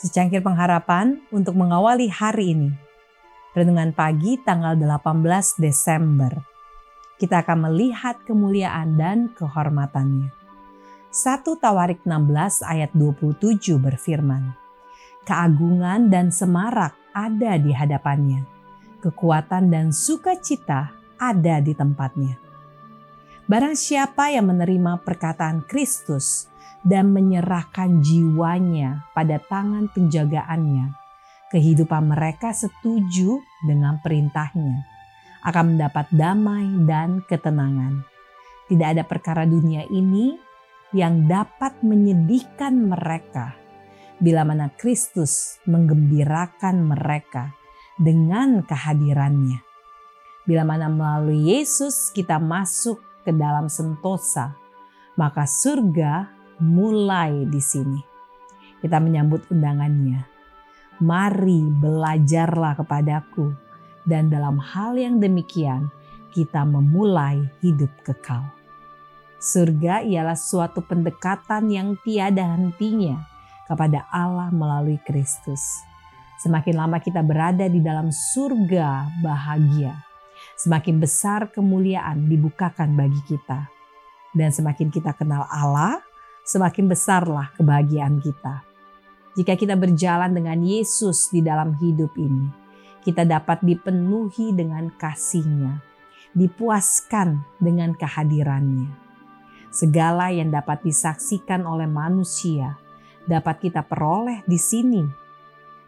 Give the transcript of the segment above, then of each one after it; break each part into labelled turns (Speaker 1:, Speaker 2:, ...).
Speaker 1: Secangkir pengharapan untuk mengawali hari ini. Renungan pagi tanggal 18 Desember. Kita akan melihat kemuliaan dan kehormatannya. 1 Tawarik 16 ayat 27 berfirman, Keagungan dan semarak ada di hadapannya. Kekuatan dan sukacita ada di tempatnya. Barang siapa yang menerima perkataan Kristus dan menyerahkan jiwanya pada tangan penjagaannya, kehidupan mereka setuju dengan perintahnya, akan mendapat damai dan ketenangan. Tidak ada perkara dunia ini yang dapat menyedihkan mereka bila mana Kristus menggembirakan mereka dengan kehadirannya. Bila mana melalui Yesus kita masuk ke dalam sentosa, maka surga mulai di sini. Kita menyambut undangannya. Mari belajarlah kepadaku dan dalam hal yang demikian kita memulai hidup kekal. Surga ialah suatu pendekatan yang tiada hentinya kepada Allah melalui Kristus. Semakin lama kita berada di dalam surga bahagia, semakin besar kemuliaan dibukakan bagi kita. Dan semakin kita kenal Allah, semakin besarlah kebahagiaan kita. Jika kita berjalan dengan Yesus di dalam hidup ini, kita dapat dipenuhi dengan kasihnya, dipuaskan dengan kehadirannya. Segala yang dapat disaksikan oleh manusia dapat kita peroleh di sini.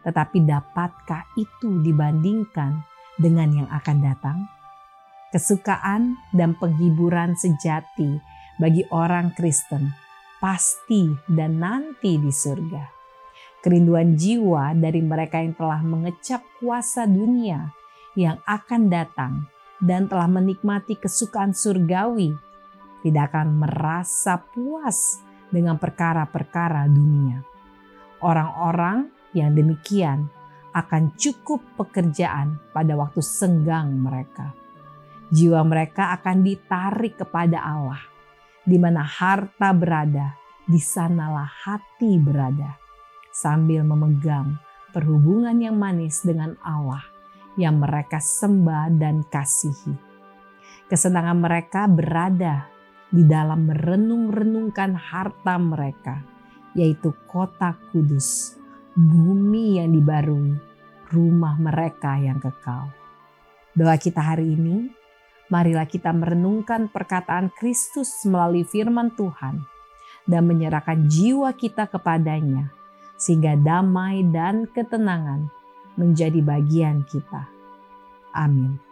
Speaker 1: Tetapi dapatkah itu dibandingkan dengan yang akan datang? Kesukaan dan penghiburan sejati bagi orang Kristen pasti dan nanti di surga. Kerinduan jiwa dari mereka yang telah mengecap kuasa dunia yang akan datang dan telah menikmati kesukaan surgawi tidak akan merasa puas dengan perkara-perkara dunia. Orang-orang yang demikian akan cukup pekerjaan pada waktu senggang mereka. Jiwa mereka akan ditarik kepada Allah di mana harta berada, di sanalah hati berada. Sambil memegang perhubungan yang manis dengan Allah yang mereka sembah dan kasihi. Kesenangan mereka berada di dalam merenung-renungkan harta mereka, yaitu kota kudus, bumi yang dibarui, rumah mereka yang kekal. Doa kita hari ini, marilah kita merenungkan perkataan Kristus melalui firman Tuhan dan menyerahkan jiwa kita kepadanya, sehingga damai dan ketenangan menjadi bagian kita. Amin.